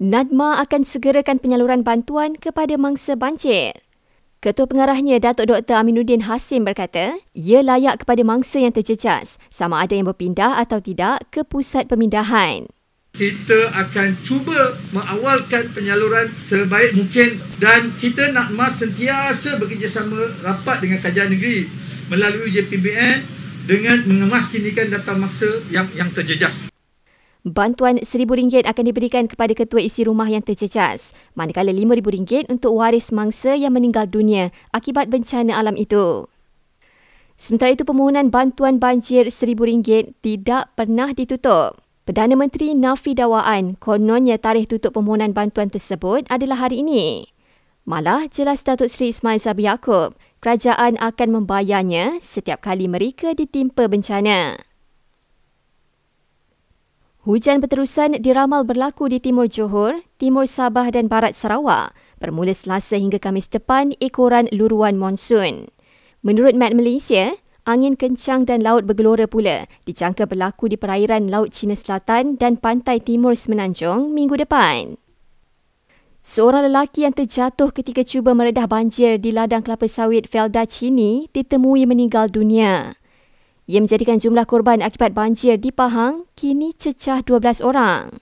NADMA akan segerakan penyaluran bantuan kepada mangsa banjir. Ketua Pengarahnya Datuk Dr. Aminuddin Hasim berkata, ia layak kepada mangsa yang terjejas sama ada yang berpindah atau tidak ke pusat pemindahan. Kita akan cuba mengawalkan penyaluran sebaik mungkin dan kita nak mas sentiasa bekerjasama rapat dengan kajian negeri melalui JPBN dengan mengemaskinikan data mangsa yang yang terjejas. Bantuan RM1,000 akan diberikan kepada ketua isi rumah yang terjejas, manakala RM5,000 untuk waris mangsa yang meninggal dunia akibat bencana alam itu. Sementara itu, permohonan bantuan banjir RM1,000 tidak pernah ditutup. Perdana Menteri Nafi Dawaan kononnya tarikh tutup permohonan bantuan tersebut adalah hari ini. Malah jelas Datuk Seri Ismail Sabri Yaakob, kerajaan akan membayarnya setiap kali mereka ditimpa bencana. Hujan berterusan diramal berlaku di timur Johor, timur Sabah dan barat Sarawak bermula Selasa hingga Kamis depan ekoran luruan monsun. Menurut Met Malaysia, angin kencang dan laut bergelora pula dijangka berlaku di perairan Laut Cina Selatan dan pantai timur Semenanjung minggu depan. Seorang lelaki yang terjatuh ketika cuba meredah banjir di ladang kelapa sawit Felda Chini ditemui meninggal dunia. Ia menjadikan jumlah korban akibat banjir di Pahang kini cecah 12 orang.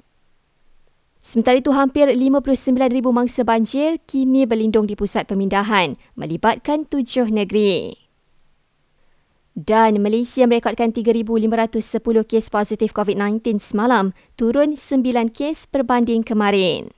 Sementara itu, hampir 59,000 mangsa banjir kini berlindung di pusat pemindahan melibatkan tujuh negeri. Dan Malaysia merekodkan 3,510 kes positif COVID-19 semalam, turun 9 kes berbanding kemarin.